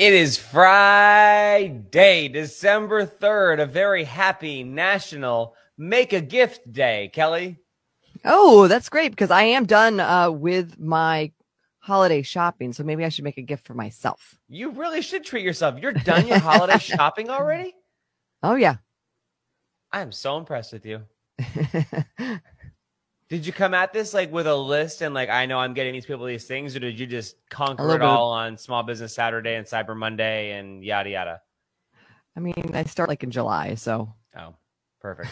It is Friday, December 3rd, a very happy national make a gift day. Kelly? Oh, that's great because I am done uh, with my holiday shopping. So maybe I should make a gift for myself. You really should treat yourself. You're done your holiday shopping already? Oh, yeah. I am so impressed with you. Did you come at this like with a list and like I know I'm getting these people these things, or did you just conquer it all on Small Business Saturday and Cyber Monday and yada yada? I mean, I start like in July, so oh, perfect.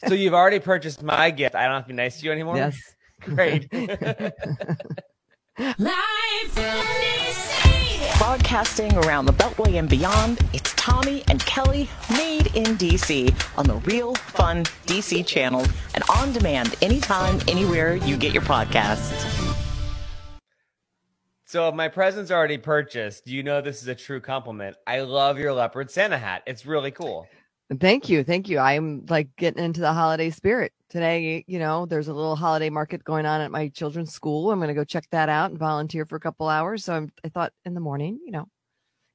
so you've already purchased my gift. I don't have to be nice to you anymore. Yes, great. Live from DC. Broadcasting around the Beltway and beyond, it's Tommy and Kelly made in DC on the Real Fun DC channel and on demand anytime, anywhere you get your podcasts. So if my present's already purchased, you know this is a true compliment. I love your leopard Santa hat. It's really cool. Thank you. Thank you. I'm like getting into the holiday spirit today. You know, there's a little holiday market going on at my children's school. I'm going to go check that out and volunteer for a couple hours. So I'm, I thought in the morning, you know,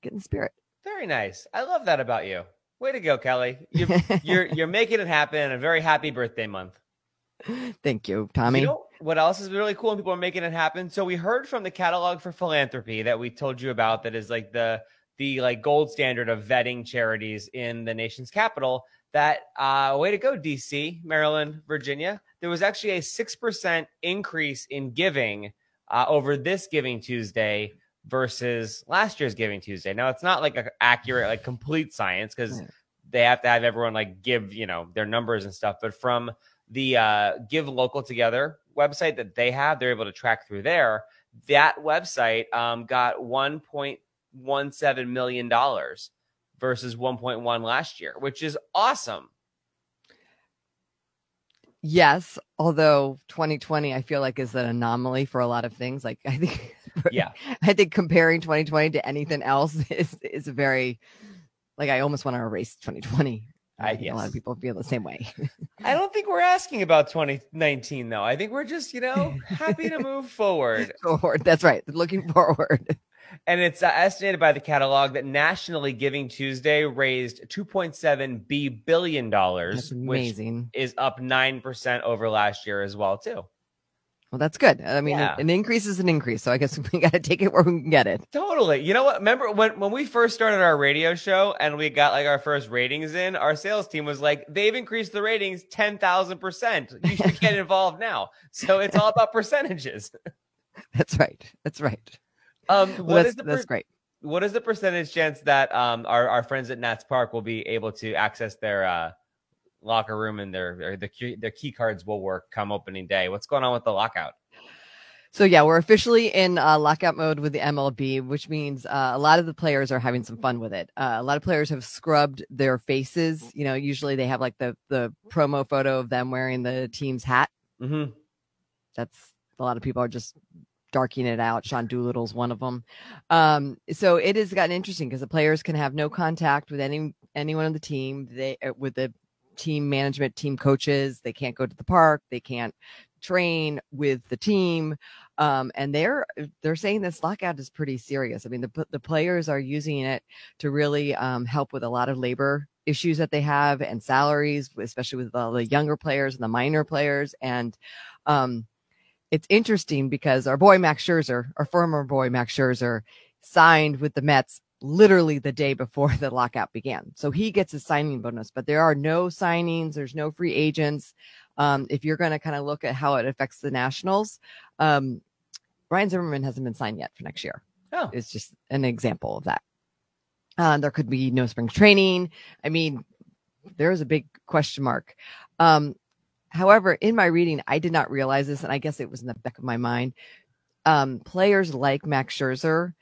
get in spirit. Very nice. I love that about you. Way to go, Kelly. You're, you're, you're making it happen. A very happy birthday month. Thank you, Tommy. You know what else is really cool and people are making it happen? So we heard from the catalog for philanthropy that we told you about that is like the the like gold standard of vetting charities in the nation's capital that uh, way to go dc maryland virginia there was actually a 6% increase in giving uh, over this giving tuesday versus last year's giving tuesday now it's not like an accurate like complete science because they have to have everyone like give you know their numbers and stuff but from the uh, give local together website that they have they're able to track through there that website um, got 1.17 million dollars versus 1.1 last year, which is awesome. Yes, although 2020 I feel like is an anomaly for a lot of things. Like I think yeah. I think comparing 2020 to anything else is is very like I almost want to erase 2020. I, I yes. a lot of people feel the same way. I don't think we're asking about 2019 though. I think we're just, you know, happy to move forward. forward. That's right. Looking forward and it's uh, estimated by the catalog that nationally Giving Tuesday raised 2.7 b billion dollars, which is up nine percent over last year as well too. Well, that's good. I mean, yeah. an increase is an increase, so I guess we got to take it where we can get it. Totally. You know what? Remember when when we first started our radio show and we got like our first ratings in, our sales team was like, "They've increased the ratings ten thousand percent. You should get involved now." So it's all about percentages. That's right. That's right. Um, well, that's, per- that's great. What is the percentage chance that um our, our friends at Nats Park will be able to access their uh locker room and their their key, their key cards will work come opening day? What's going on with the lockout? So yeah, we're officially in uh, lockout mode with the MLB, which means uh, a lot of the players are having some fun with it. Uh, a lot of players have scrubbed their faces. You know, usually they have like the the promo photo of them wearing the team's hat. Mm-hmm. That's a lot of people are just darking it out. Sean Doolittle's one of them. Um, so it has gotten interesting because the players can have no contact with any anyone on the team. They uh, with the team management, team coaches. They can't go to the park. They can't train with the team. Um, and they're they're saying this lockout is pretty serious. I mean, the the players are using it to really um, help with a lot of labor issues that they have and salaries, especially with all the younger players and the minor players. And um, it's interesting because our boy Max Scherzer, our former boy Max Scherzer, signed with the Mets literally the day before the lockout began. So he gets a signing bonus, but there are no signings, there's no free agents. Um, if you're going to kind of look at how it affects the Nationals, um, Ryan Zimmerman hasn't been signed yet for next year. Oh. It's just an example of that. Uh, there could be no spring training. I mean, there is a big question mark. Um, However, in my reading, I did not realize this, and I guess it was in the back of my mind. Um, players like Max Scherzer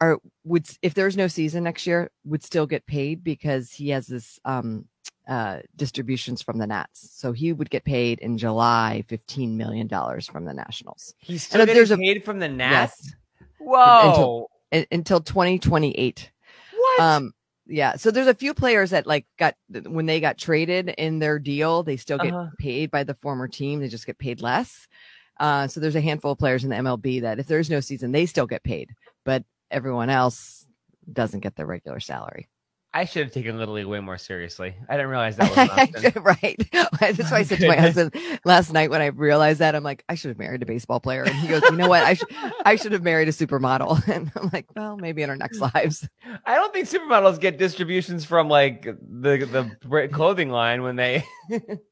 are would if there's no season next year would still get paid because he has this um, uh, distributions from the Nats. So he would get paid in July fifteen million dollars from the Nationals. He's still and getting paid a, from the Nats. Yes, Whoa! Until, until twenty twenty eight. What? Um, yeah. So there's a few players that like got when they got traded in their deal, they still get uh-huh. paid by the former team. They just get paid less. Uh, so there's a handful of players in the MLB that if there's no season, they still get paid, but everyone else, doesn't get their regular salary. I should have taken Little League way more seriously. I didn't realize that was an option. right. That's why I said to my husband last night when I realized that I'm like, I should have married a baseball player. And he goes, you know what? I should I should have married a supermodel. And I'm like, well, maybe in our next mm. lives. I don't think supermodels get distributions from like the the clothing line when they.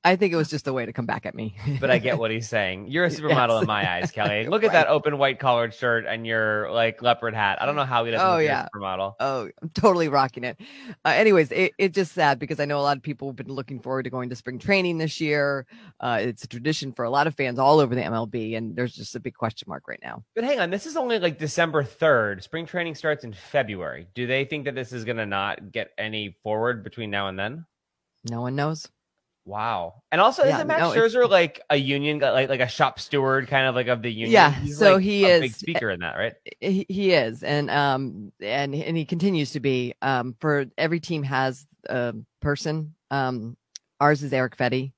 I think it was just a way to come back at me. but I get what he's saying. You're a supermodel yes. in my eyes, Kelly. Look at right. that open white collared shirt and your like leopard hat. I don't know how he doesn't. Oh yeah, supermodel. Oh, I'm totally rocking it. Uh, anyways, it, it's just sad because I know a lot of people have been looking forward to going to spring training this year. Uh, it's a tradition for a lot of fans all over the MLB, and there's just a big question mark right now. But hang on, this is only like December 3rd. Spring training starts in February. Do they think that this is going to not get any forward between now and then? No one knows. Wow. And also, yeah, isn't Max no, Scherzer like a union, like like a shop steward, kind of like of the union? Yeah. He's so like he is big speaker in that, right? He, he is, and um, and and he continues to be. Um, for every team has a person. Um, ours is Erick Fedde.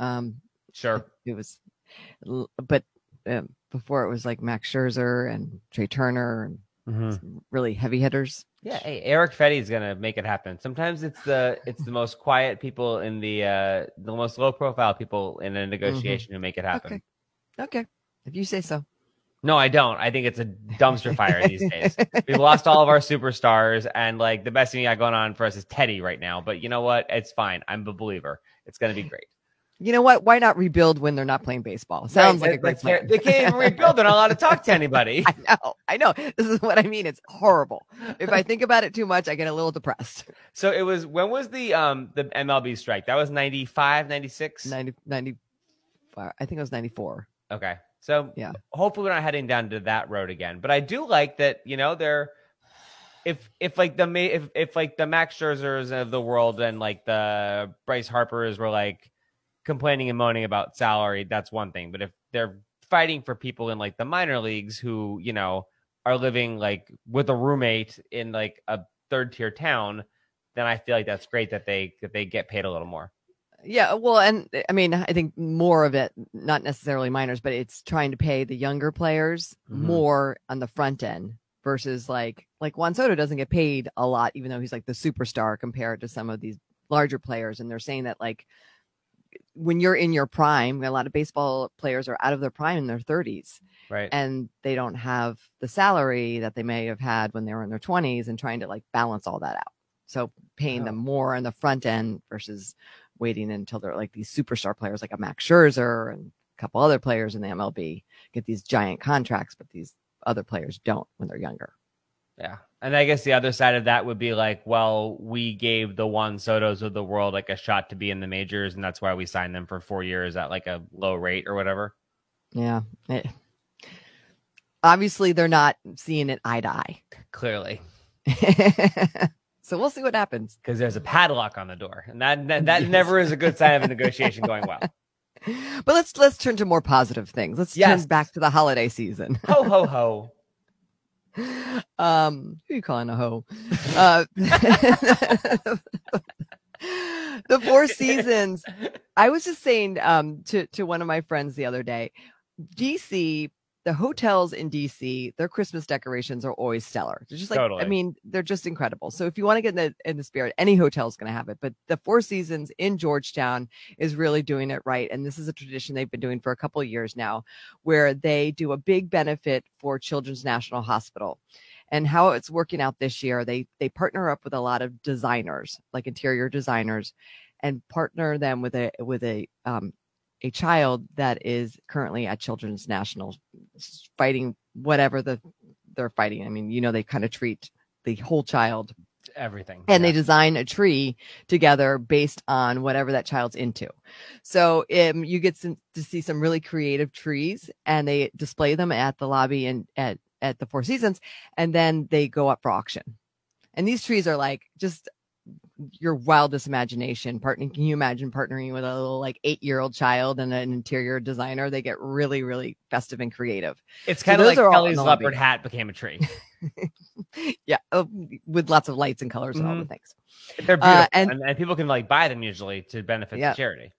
Um, sure. It was, but um, before it was like Max Scherzer and Trea Turner and mm-hmm. really heavy hitters. Yeah, hey, Erick Fedde is gonna make it happen. Sometimes it's the it's the most quiet people in the uh the most low profile people in a mm-hmm. negotiation mm-hmm. who make it happen. Okay. okay, if you say so. No, I don't. I think it's a dumpster fire these days. We've lost all of our superstars, and like the best thing I got going on for us is Teddy right now. But you know what? It's fine. I'm a believer. It's gonna be great you know what? Why not rebuild when they're not playing baseball? Sounds right. like a great plan. They can't even rebuild. They're not allowed to talk to anybody. I know. I know. This is what I mean. It's horrible. If I think about it too much, I get a little depressed. So it was, when was the, um, the MLB strike? That was 95, 96? 90, 95. I think it was 94. Okay. So yeah, hopefully we're not heading down to that road again. But I do like that, you know, they're, if if like the if if like the Max Scherzers of the world and like the Bryce Harpers were like complaining and moaning about salary, that's one thing. But if they're fighting for people in like the minor leagues who, you know, are living like with a roommate in like a third tier town, then I feel like that's great that they that they get paid a little more. Yeah, well, and I mean, I think more of it, not necessarily minors, but it's trying to pay the younger players mm-hmm. more on the front end versus like like Juan Soto doesn't get paid a lot, even though he's like the superstar compared to some of these larger players. And they're saying that like when you're in your prime, a lot of baseball players are out of their prime in their 30s. Right. And they don't have the salary that they may have had when they were in their 20s and trying to like balance all that out. So paying oh. them more on the front end versus waiting until they're like these superstar players like a Max Scherzer and a couple other players in the MLB get these giant contracts, but these other players don't when they're younger. Yeah. And I guess the other side of that would be like, well, we gave the Juan Sotos of the world like a shot to be in the majors, and that's why we signed them for four years at like a low rate or whatever. Yeah. It, obviously, they're not seeing it eye to eye. Clearly. so we'll see what happens. Because there's a padlock on the door, and that that, that yes. never is a good sign of a negotiation going well. But let's let's turn to more positive things. Let's yes. turn back to the holiday season. ho ho ho um, who you calling a hoe? Uh, the Four Seasons. I was just saying um, to to one of my friends the other day, DC the hotels in DC, their Christmas decorations are always stellar. They're just like, totally. I mean, they're just incredible. So if you want to get in the in the spirit, any hotel is going to have it. But the Four Seasons in Georgetown is really doing it right, and this is a tradition they've been doing for a couple of years now, where they do a big benefit for Children's National Hospital. And how it's working out this year, they they partner up with a lot of designers, like interior designers, and partner them with a with a um, a child that is currently at Children's National fighting whatever the they're fighting. I mean, you know, they kind of treat the whole child everything and yeah. they design a tree together based on whatever that child's into so um, you get some, to see some really creative trees and they display them at the lobby and at at the four seasons and then they go up for auction and these trees are like just your wildest imagination partnering can you imagine partnering with a little like eight year old child and an interior designer they get really really festive and creative it's kind so of like kelly's leopard hat became a tree yeah uh, with lots of lights and colors mm-hmm. and all the mm-hmm. things they're uh, beautiful uh, and, and, and, people can like buy them usually to benefit yeah. the charity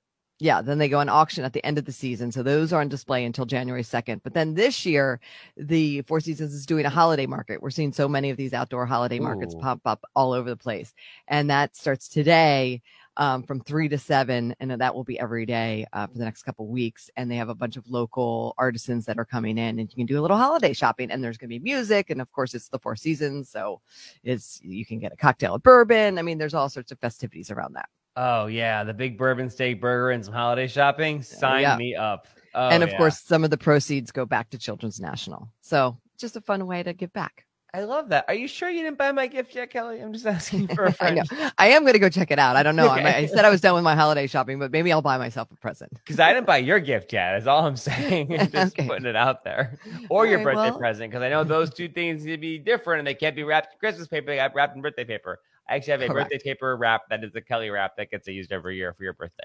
Yeah, then they go on auction at the end of the season. So those are on display until January 2nd. But then this year, the Four Seasons is doing a holiday market. We're seeing so many of these outdoor holiday markets pop up all over the place. And that starts today um, from three to seven. And that will be every day uh, for the next couple weeks. And they have a bunch of local artisans that are coming in and you can do a little holiday shopping. And there's going to be music. And of course, it's the Four Seasons. So it's, you can get a cocktail of bourbon. I mean, there's all sorts of festivities around that. Oh yeah, the big bourbon steak burger and some holiday shopping. Oh, Sign yeah. me up. Oh, and of yeah. course, some of the proceeds go back to Children's National. So just a fun way to give back. I love that. Are you sure you didn't buy my gift yet, Kelly? I'm just asking for a friend I am going to go check it out. I don't know. I, Okay. might- I said I was done with my holiday shopping, but maybe I'll buy myself a present. because I didn't buy your gift yet. That's all I'm saying. just Okay. putting it out there, or your All right, birthday well- present because I know those two things need to be different and they can't be wrapped in Christmas paper. They got wrapped in birthday paper. I actually have a Correct. birthday paper wrap that is the Kelly wrap that gets used every year for your birthday.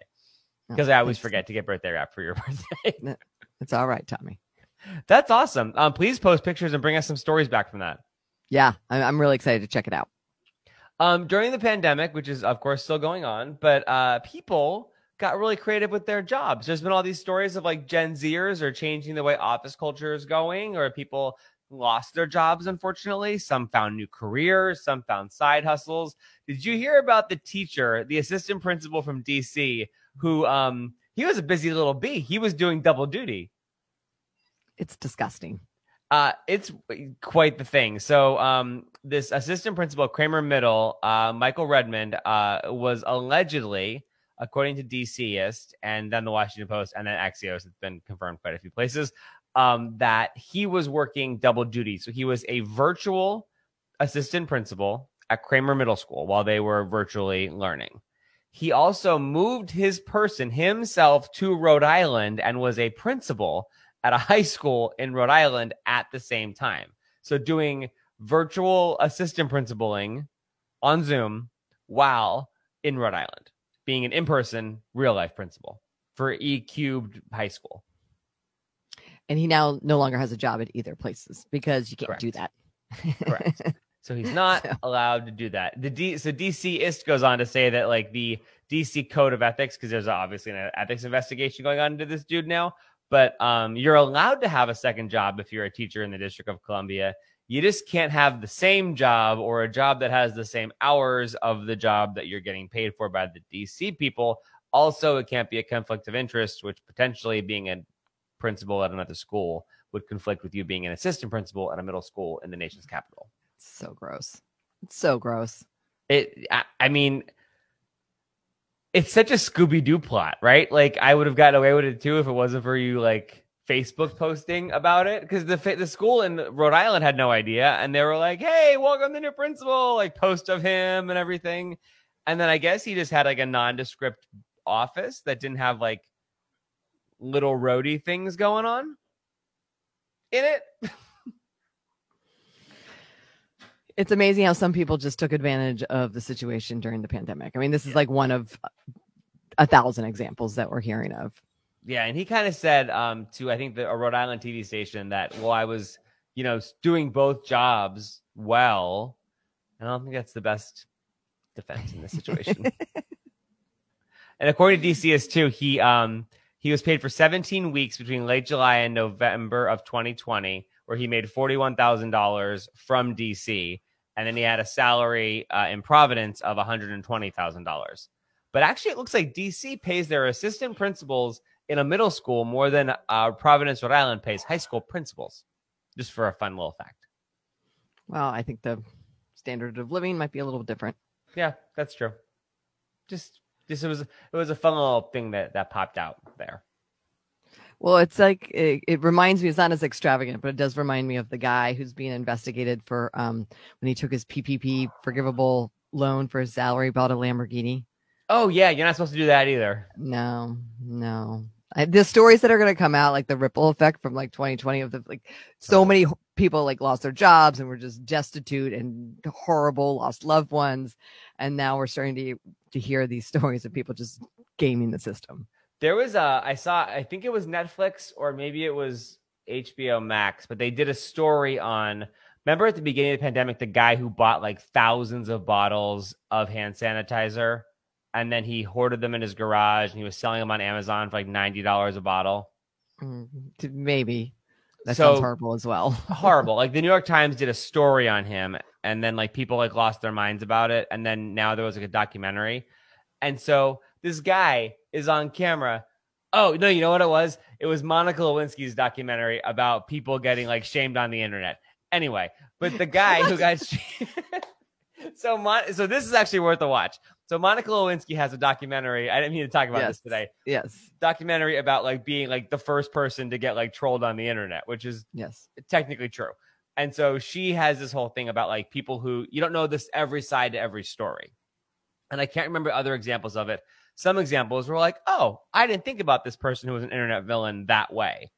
Oh, Because I always thanks. forget to get birthday wrap for your birthday. It's all right, Tommy. That's awesome. Um, please post pictures and bring us some stories back from that. Yeah, I'm, I'm really excited to check it out. Um, during the pandemic, which is of course still going on, but uh, people got really creative with their jobs. There's been all these stories of like Gen Zers are changing the way office culture is going, or people lost their jobs. Unfortunately, some found new careers, some found side hustles. Did you hear about the teacher, the assistant principal from DC, who um he was a busy little bee. He was doing double duty. It's disgusting. Uh, it's quite the thing. So, um, this assistant principal Kramer Middle, uh, Michael Redmond, uh, was allegedly, according to DCist and then the Washington Post and then Axios, it's been confirmed quite a few places, um, that he was working double duty. So he was a virtual assistant principal at Kramer Middle School while they were virtually learning. He also moved his person himself to Rhode Island and was a principal at a high school in Rhode Island at the same time. So doing virtual assistant principaling on Zoom while in Rhode Island, being an in-person real life principal for E cubed high school. And he now no longer has a job at either places because you can't do that. Correct. So he's not So- allowed to do that. The D, so DCist goes on to say that like the DC Code of Ethics, because there's obviously an ethics investigation going on into this dude now. But um, you're allowed to have a second job if you're a teacher in the District of Columbia. You just can't have the same job or a job that has the same hours of the job that you're getting paid for by the DC people. Also, it can't be a conflict of interest, which potentially being a principal at another school would conflict with you being an assistant principal at a middle school in the nation's capital. so gross. It's so gross. It, I, I mean, it's such a Scooby Doo plot, right? Like I would have gotten away with it too if it wasn't for you, like Facebook posting about it, because the the school in Rhode Island had no idea, and they were like, "Hey, welcome the new principal!" Like post of him and everything, and then I guess he just had like a nondescript office that didn't have like little roadie things going on in it. It's amazing how some people just took advantage of the situation during the pandemic. I mean, this is like one of a thousand examples that we're hearing of. Yeah, and he kind of said um, to I think the a Rhode Island TV station that well I was you know doing both jobs well. I don't think that's the best defense in this situation. and according to DCist too, he um he was paid for 17 weeks between late July and November of 2020, where he made forty-one thousand dollars from DC, and then he had a salary uh, in Providence of one hundred and twenty thousand dollars. But actually, it looks like DC pays their assistant principals in a middle school more than uh, Providence, Rhode Island pays high school principals. Just for a fun little fact. Well, I think the standard of living might be a little different. Yeah, that's true. Just, it was it was a fun little thing that that popped out there. Well, it's like it, it reminds me. It's not as extravagant, but it does remind me of the guy who's being investigated for um when he took his PPP forgivable loan for his salary, bought a Lamborghini. Oh yeah, you're not supposed to do that either. No, no. I, the stories that are going to come out, like the ripple effect from like 2020 of the like so many people like lost their jobs and were just destitute and horrible, lost loved ones, and now we're starting to to hear these stories of people just gaming the system. There was a I saw I think it was Netflix or maybe it was HBO Max, but they did a story on remember at the beginning of the pandemic the guy who bought like thousands of bottles of hand sanitizer and then he hoarded them in his garage and he was selling them on Amazon for like ninety dollars a bottle. Mm, Maybe that So- sounds horrible as well. Horrible. like the New York Times did a story on him, and then like people like lost their minds about it, and then now there was like a documentary, and so this guy is on camera. Oh no, you know what it was? It was Monica Lewinsky's documentary about people getting like shamed on the internet. Anyway, but the guy who got sh- so Mon- so this is actually worth a watch. So Monica Lewinsky has a documentary. I didn't mean to talk about this Yes. today. yes, Documentary about like being like the first person to get like trolled on the internet, which is yes. technically true. And so she has this whole thing about like people who you don't know this every side to every story. And I can't remember other examples of it. Some examples were like, oh, I didn't think about this person who was an internet villain that way.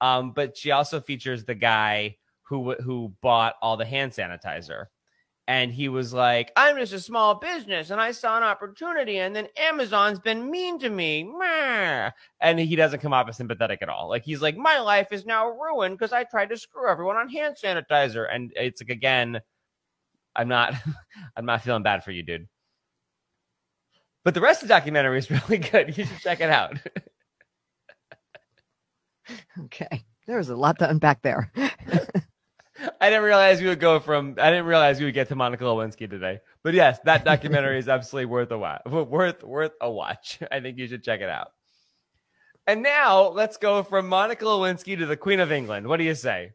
Um, but she also features the guy who who bought all the hand sanitizer. And he was like, I'm just a small business and I saw an opportunity, and then Amazon's been mean to me. And he doesn't come off as sympathetic at all. Like, he's like, My life is now ruined because I tried to screw everyone on hand sanitizer. And it's like, again, I'm not, I'm not feeling bad for you, dude. But the rest of the documentary is really good. You should check it out. Okay, there was a lot to unpack there. I didn't realize we would go from. I didn't realize we would get to Monica Lewinsky today. But yes, that documentary is absolutely worth a watch. Worth worth a watch. I think you should check it out. And now let's go from Monica Lewinsky to the Queen of England. What do you say?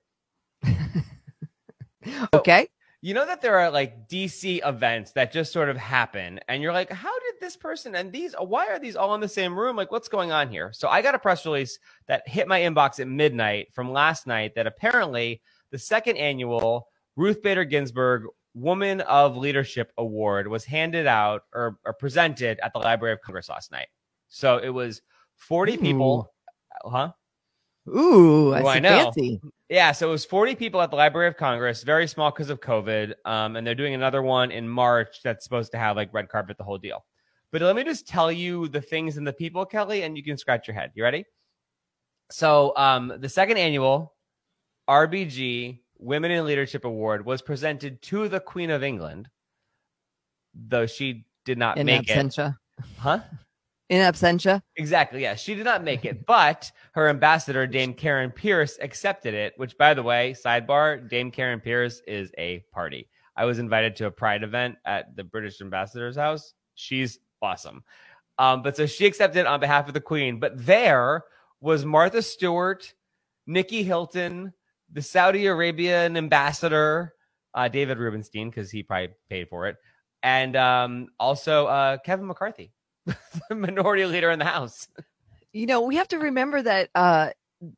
okay, You know that there are like DC events that just sort of happen, and you're like, how did this person and these? Why are these all in the same room? Like, what's going on here? So I got a press release that hit my inbox at midnight from last night that apparently the second annual Ruth Bader Ginsburg Woman of Leadership Award was handed out or, or presented at the Library of Congress last night. So it was 40 people, huh? ooh, I Oh, I know. fancy. Yeah, so it was 40 people at the Library of Congress, very small because of COVID. Um, and they're doing another one in March that's supposed to have like red carpet, the whole deal. But let me just tell you the things and the people, Kelly, and you can scratch your head. You ready? So um, the second annual RBG Women in Leadership Award was presented to the Queen of England, though she did not In make it. absentia, Huh? in absentia. Exactly. Yeah. She did not make it, but her ambassador, Dame Karen Pierce, accepted it, which, by the way, sidebar, Dame Karen Pierce is a party. I was invited to a pride event at the British ambassador's house. She's awesome. Um, but so she accepted it on behalf of the Queen. But there was Martha Stewart, Nicky Hilton, the Saudi Arabian ambassador, uh, David Rubenstein, because he probably paid for it, and um, also uh, Kevin McCarthy, the minority leader in the House. You know, we have to remember that uh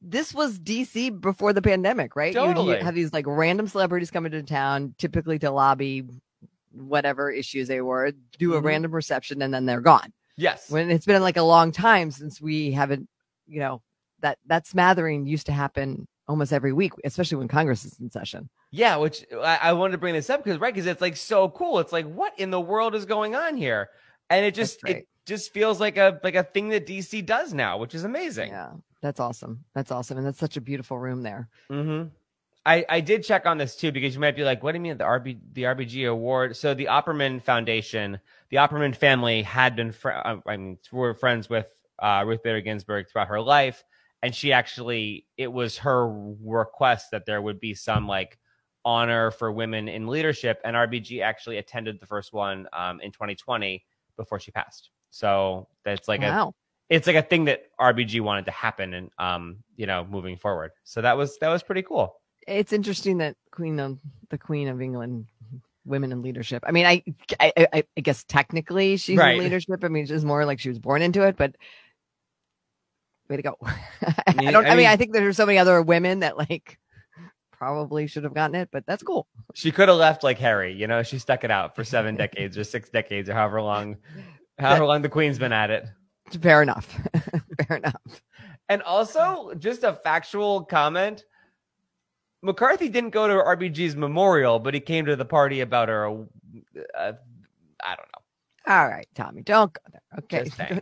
this was DC before the pandemic, right? Totally. have these like random celebrities coming to town, typically to lobby whatever issues they were, do a Mhm. random reception, and then they're gone. Yes. When it's been like a long time since we haven't, you know, that that smattering used to happen almost every week, especially when Congress is in session. Yeah, which I, I wanted to bring this up because right, because it's like so cool. It's like, what in the world is going on here? And it just it just feels like a like a thing that DC does now, which is amazing. Yeah, that's awesome. That's awesome, and that's such a beautiful room there. Mm-hmm. I, I did check on this too because you might be like, what do you mean the RB the RBG award? So the Opperman Foundation, the Opperman family had been fr- uh, I mean were friends with uh, Ruth Bader Ginsburg throughout her life, and she actually it was her request that there would be some like honor for women in leadership, and RBG actually attended the first one um, in 2020 before she passed. So that's like a it's like a thing that RBG wanted to happen and um you know moving forward. So that was that was pretty cool. it's interesting that Queen of the Queen of England, women in leadership. I mean, I I, I, I guess technically she's Right. in leadership. I mean, it's just more like she was born into it, but way to go. I don't. I I, mean, mean- I think there's so many other women that like probably should have gotten it, but that's cool. She could have left like Harry, you know, she stuck it out for seven decades or six decades or however long however long the Queen's been at it. Fair enough. Fair enough. And also, just a factual comment. McCarthy didn't go to RBG's memorial, but he came to the party about her. Uh, I don't know. All right, Tommy, don't go there. Okay.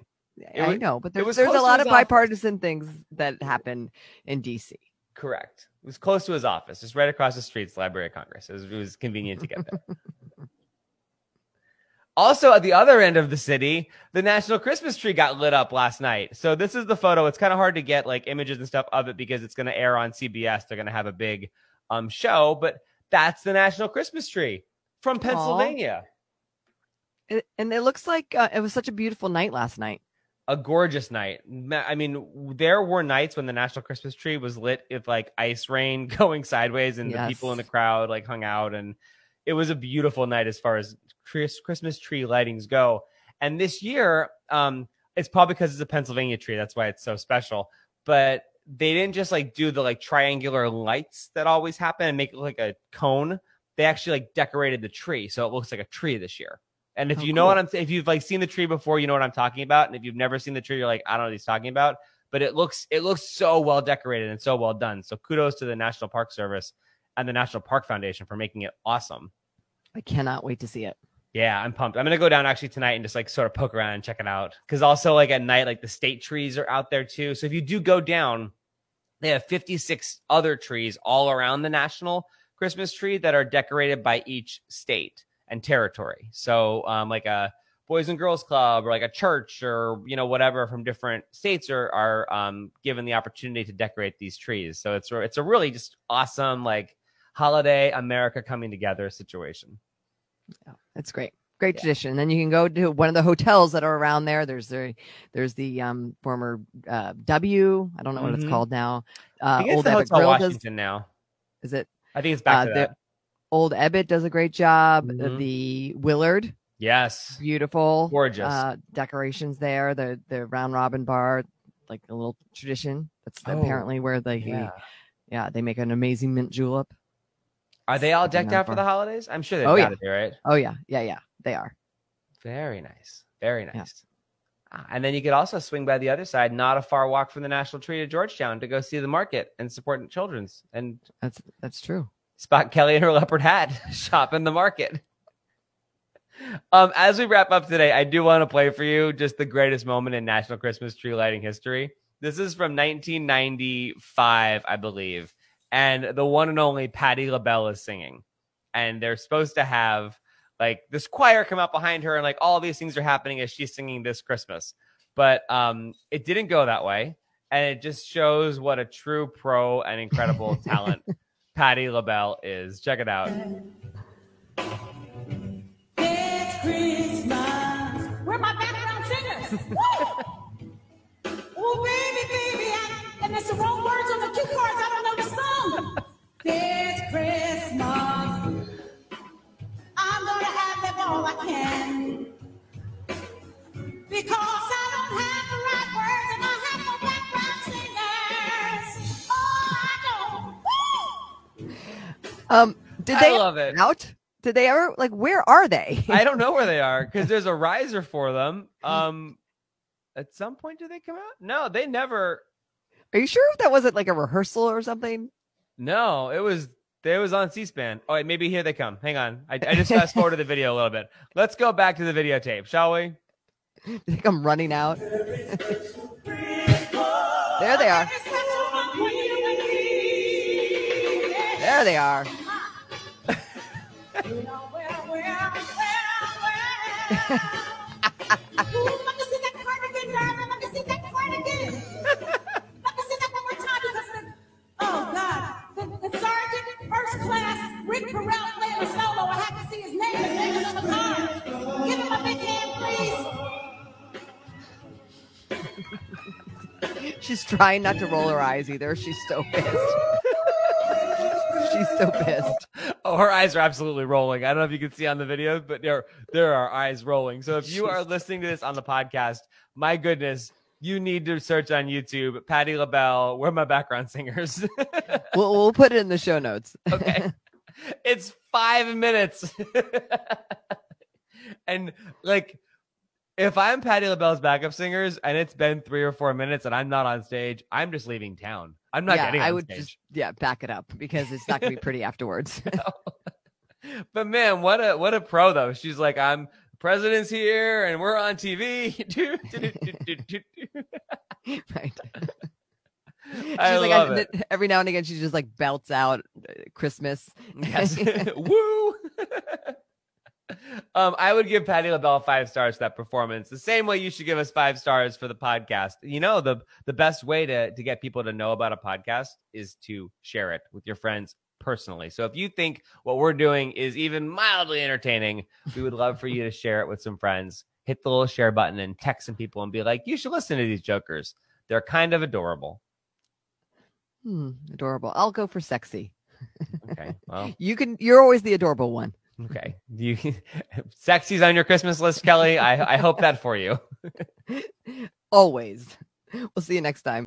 I was- know, but it there's, was there's a lot of office. bipartisan things that happen in DC. Correct. It was close to his office, just right across the street's Library of Congress. It was, it was convenient to get there. Also, at the other end of the city, the national Christmas tree got lit up last night. So this is the photo. It's kind of hard to get like images and stuff of it because it's going to air on CBS. They're going to have a big um show, but that's the national Christmas tree from Pennsylvania. It, and it looks like uh, it was such a beautiful night last night. A gorgeous night. I mean, there were nights when the national Christmas tree was lit with like ice rain going sideways and the people in the crowd like hung out and it was a beautiful night as far as Chris- Christmas tree lightings go. And this year, um, it's probably because it's a Pennsylvania tree. That's why it's so special. But they didn't just like do the like triangular lights that always happen and make it look like a cone. They actually like decorated the tree so it looks like a tree this year. And if Oh, you know cool. what I'm, if you've like seen the tree before, you know what I'm talking about. And if you've never seen the tree, you're like, I don't know what he's talking about. But it looks, it looks so well decorated and so well done. So kudos to the National Park Service and the National Park Foundation for making it awesome. I cannot wait to see it. Yeah, I'm pumped. I'm gonna go down actually tonight and just like sort of poke around and check it out. Because also like at night, like the state trees are out there too. So if you do go down, they have 56 other trees all around the national Christmas tree that are decorated by each state and territory. So um, like a Boys and Girls Club or like a church or you know whatever from different states are are um, given the opportunity to decorate these trees. So it's it's a really just awesome like holiday America coming together situation. Yeah, that's great. Great Yeah. tradition. And then you can go to one of the hotels that are around there. There's the there's the um former uh W. I don't know what Mhm. it's called now. I Uh think it's Old the Hotel Grill does Washington now. is it I think it's back uh, to that. Old Ebbitt does a great job. Uh, Mhm. The Willard, Yes. beautiful. Gorgeous. Uh decorations there. The the round robin bar, like a little tradition. That's Oh, apparently where they Yeah. yeah, they make an amazing mint julep. Are they all decked out for the holidays? I'm sure they've Oh, yeah. be, right? Oh yeah, yeah, yeah. They are. Very nice. Very nice. Ah, And then you could also swing by the other side, not a far walk from the National Tree to Georgetown to go see the market and support children's and That's that's true. Spot Kelly in her leopard hat shop in the market. Um, as we wrap up today, I do want to play for you just the greatest moment in National Christmas tree lighting history. This is from 1995, I believe, and the one and only Patti LaBelle is singing, and they're supposed to have like this choir come out behind her, and like all these things are happening as she's singing this Christmas, but um, it didn't go that way, and it just shows what a true pro and incredible talent Patti LaBelle is. Check it out. It's Christmas. Where my background singers? Oh, baby, baby, I, and it's the wrong words on the cue cards. I don't know the song. It's Christmas. I'm gonna have them all I can. Because I Um did I they love it. out? Did they ever like where are they? I don't know where they are because there's a riser for them. Um, at some point, do they come out? No, they never. Are you sure if that wasn't like a rehearsal or something? No, it was. It was on C-SPAN. Oh, wait, maybe here they come. Hang on. I, I just fast forwarded the video a little bit. Let's go back to the videotape, shall we? I think I'm running out. there they are. There they are. She's trying not to roll her eyes either. She's so pissed. She's so pissed. Her eyes are absolutely rolling. I don't know if you can see on the video, but there there are eyes rolling. So if you are listening to this on the podcast, my goodness, you need to search on YouTube Patti LaBelle. Where my background singers? We'll, we'll put it in the show notes. okay. it's five minutes. and like, if I'm Patti LaBelle's backup singers and it's been three or four minutes and I'm not on stage, I'm just leaving town. I'm not yeah, getting on I would stage. just yeah back it up because it's not gonna be pretty afterwards. but man, what a what a pro though. She's like, I'm president's here and we're on TV. right. She's I like I- every now and again she just like belts out uh, Christmas. Yes. Woo. Um, I would give Patti LaBelle five stars for that performance. The same way you should give us five stars for the podcast. You know, the the best way to to get people to know about a podcast is to share it with your friends personally. So if you think what we're doing is even mildly entertaining, we would love for you to share it with some friends. Hit the little share button and text some people and be like, you should listen to these jokers. They're kind of adorable. Hmm, adorable. I'll go for sexy. Okay. Well, You can. You're always the adorable one. Okay. You sexy's on your Christmas list, Kelly? I, I hope that for you. Always. We'll see you next time.